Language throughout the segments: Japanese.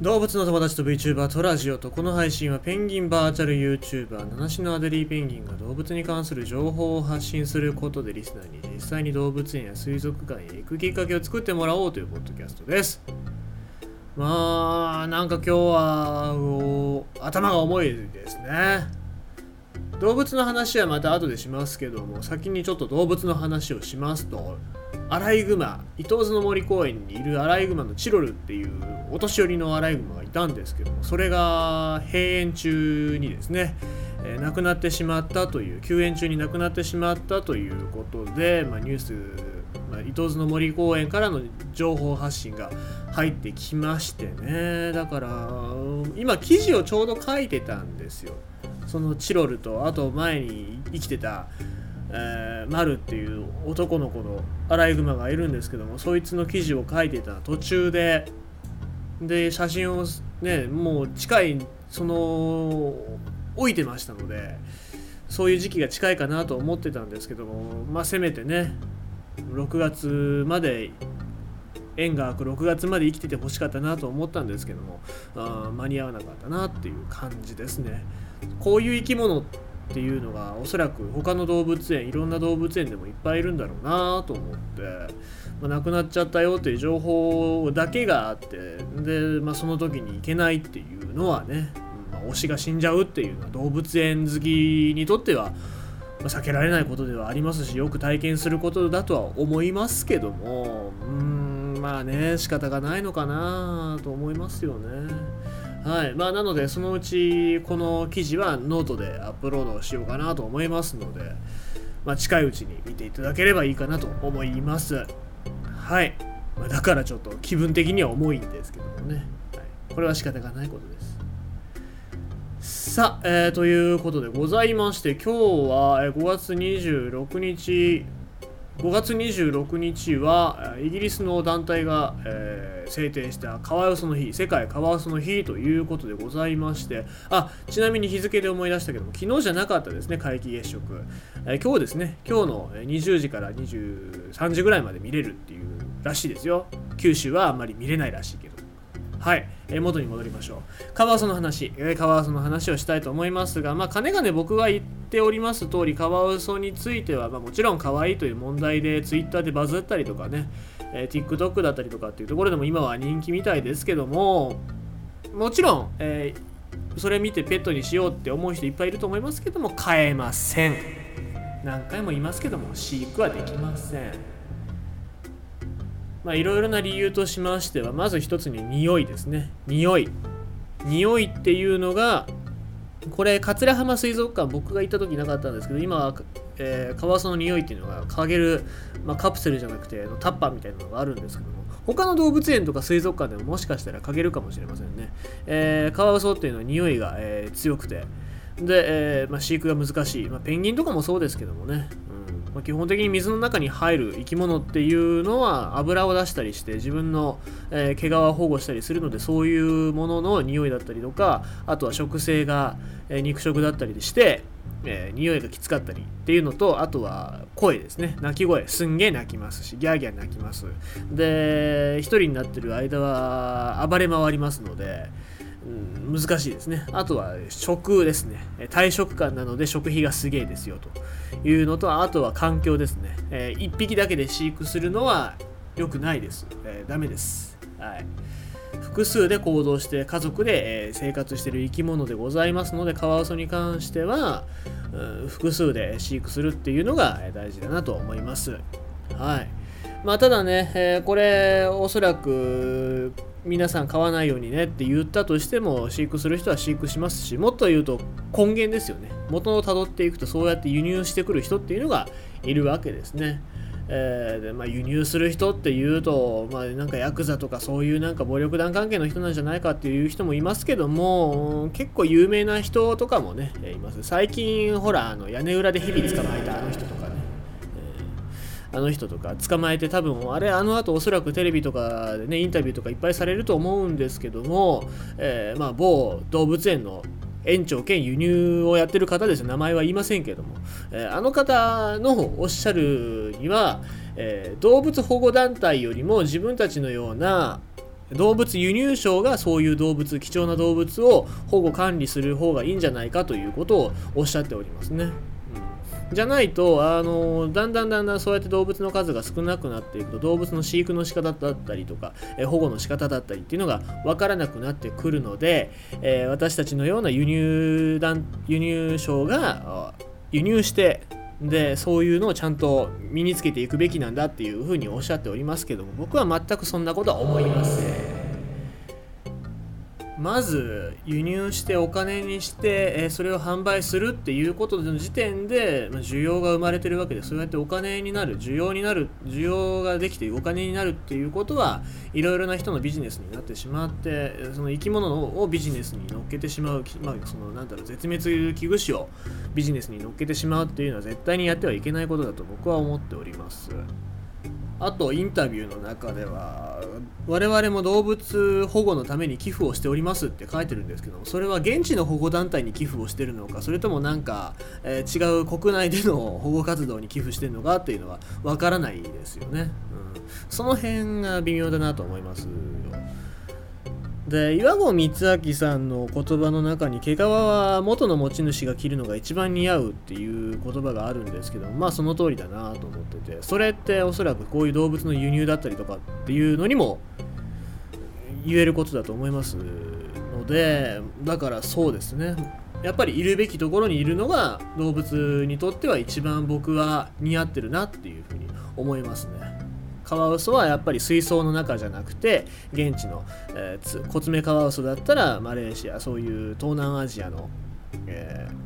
動物の友達と VTuber トラジオとこの配信はペンギンバーチャル YouTuber 七種のアデリーペンギンが動物に関する情報を発信することでリスナーに実際に動物園や水族館へ行くきっかけを作ってもらおうというポッドキャストです。まあなんか今日は頭が重いですね。動物の話はまた後でしますけども先にちょっと動物の話をしますとアライグマ伊東津の森公園にいるアライグマのチロルっていうお年寄りのアライグマがいたんですけどもそれが閉園中にですね、えー、亡くなってしまったという休園中に亡くなってしまったということで、まあ、ニュース、まあ、伊東津の森公園からの情報発信が入ってきましてね。だから今記事をちょうど書いてたんですよ。そのチロルとあと前に生きてたえー、マルっていう男の子のアライグマがいるんですけどもそいつの記事を書いてた途中でで写真をねもう近いその置いてましたのでそういう時期が近いかなと思ってたんですけどもまあせめてね6月まで縁が空く6月まで生きててほしかったなと思ったんですけどもあ間に合わなかったなっていう感じですね。こういう生き物っていうのがおそらく他の動物園いろんな動物園でもいっぱいいるんだろうなと思って、まあ、亡くなっちゃったよという情報だけがあってで、まあ、その時に行けないっていうのはね、まあ、推しが死んじゃうっていうのは動物園好きにとっては、避けられないことではありますしよく体験することだとは思いますけどもうんまあね仕方がないのかなと思いますよね。はい。まあ、なのでそのうちこの記事はノートでアップロードしようかなと思いますので、まあ、近いうちに見ていただければいいかなと思います。はい、まあ、だからちょっと気分的には重いんですけどもね、はい、これは仕方がないことです。さあ、えー、ということでございまして今日は5月26日5月26日はイギリスの団体が、えー、制定したカワウソの日世界カワウソの日ということでございましてあちなみに日付で思い出したけども昨日じゃなかったですね皆既月食、えー、今日ですね今日の20時から23時ぐらいまで見れるっていうらしいですよ。九州はあんまり見れないらしいけど。はい、えー、元に戻りましょう。カワウソの話、えー、カワウソの話をしたいと思いますが、まあ、かねがね僕が言っております通り、カワウソについては、まあ、もちろん可愛いという問題で、ツイッターでバズったりとかね、えー、TikTok だったりとかっていうところでも今は人気みたいですけども、もちろん、えー、それ見てペットにしようって思う人いっぱいいると思いますけども、飼えません。何回も言いますけども、飼育はできません。まあ、いろいろな理由としましてはまず一つに匂いですね。匂い。匂いっていうのがこれ桂浜水族館僕が行った時なかったんですけど今は、えー、カワウソの匂いっていうのが嗅げる、まあ、カプセルじゃなくてタッパーみたいなのがあるんですけども他の動物園とか水族館でももしかしたら嗅げるかもしれませんね、えー、カワウソっていうのは匂いが、えー、強くて。で、えーまあ、飼育が難しい、まあ、ペンギンとかもそうですけどもね、まあ、基本的に水の中に入る生き物っていうのは油を出したりして自分の、えー、毛皮を保護したりするのでそういうものの匂いだったりとかあとは食性が、えー、肉食だったりして、えー、匂いがきつかったりっていうのとあとは声ですね。鳴き声。すんげえ鳴きますしギャーギャー鳴きます。で一人になってる間は暴れ回りますのでうん、難しいですね。あとは食ですね。退職感なので食費がすげえですよというのと、あとは環境ですね。えー、1匹だけで飼育するのは良くないです。えー、ダメです。はい。複数で行動して家族で、え生活している生き物でございますのでカワウソに関しては、うん、複数で飼育するっていうのが大事だなと思います。はい。まあ、ただね、えー、これおそらく皆さん買わないようにねって言ったとしても飼育する人は飼育しますしもっと言うと根源ですよね元をたどっていくとそうやって輸入してくる人っていうのがいるわけですね。えーでまあ、輸入する人っていうと、まあ、なんかヤクザとかそういうなんか暴力団関係の人なんじゃないかっていう人もいますけども結構有名な人とかもねいます最近ほらあの屋根裏で蛇捕まえたあの人とかあの人とか捕まえて多分あれあの後おそらくテレビとかでねインタビューとかいっぱいされると思うんですけども、えー、まあ某動物園の園長兼輸入をやってる方です名前は言いませんけども、えー、あの方のおっしゃるには、えー、動物保護団体よりも自分たちのような動物輸入省がそういう動物貴重な動物を保護管理する方がいいんじゃないかということをおっしゃっておりますね。じゃないと、あのだんだんだんだんそうやって動物の数が少なくなっていくと動物の飼育の仕方だったりとか、え保護の仕方だったりっていうのが分からなくなってくるので、えー、私たちのような輸入団輸入商が輸入してでそういうのをちゃんと身につけていくべきなんだっていうふうにおっしゃっておりますけども僕は全くそんなことは思いません。まず輸入してお金にして、それを販売するっていうことの時点で、需要が生まれてるわけでそうやってお金になる需要になる需要ができてお金になるっていうことはいろいろな人のビジネスになってしまってその生き物をビジネスに乗っけてしまう、まあ、そのなんだろう絶滅危惧種をビジネスに乗っけてしまうっていうのは絶対にやってはいけないことだと僕は思っております。あとインタビューの中では我々も動物保護のために寄付をしておりますって書いてるんですけどそれは現地の保護団体に寄付をしてるのかそれともなんか、えー、違う国内での保護活動に寄付してるのかっていうのはわからないですよね、うん、その辺が微妙だなと思いますよ。で岩合光明さんの言葉の中に毛皮は元の持ち主が着るのが一番似合うっていう言葉があるんですけどまあその通りだなと思っててそれっておそらくこういう動物の輸入だったりとかっていうのにも言えることだと思いますのでだからそうですねやっぱりいるべきところにいるのが動物にとっては一番僕は似合ってるなっていうふうに思いますね。カワウソはやっぱり水槽の中じゃなくて現地の、えー、コツメカワウソだったらマレーシアそういう東南アジアの、えー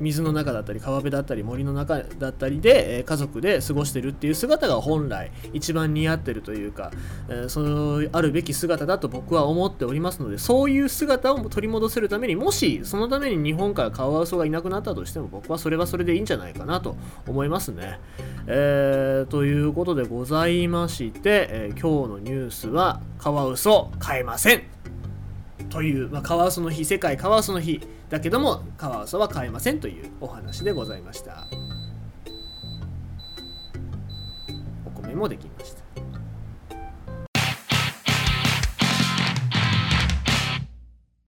水の中だったり川辺だったり森の中だったりで、え、家族で過ごしてるっていう姿が本来一番似合ってるというか、え、そのあるべき姿だと僕は思っておりますのでそういう姿を取り戻せるためにもしそのために日本からカワウソがいなくなったとしても僕はそれはそれでいいんじゃないかなと思いますね。えー、ということでございまして、え今日のニュースはカワウソ買えませんという、まあ、カワウソの日世界カワウソの日だけどもカワウソは飼えませんというお話でございました。お米もできました。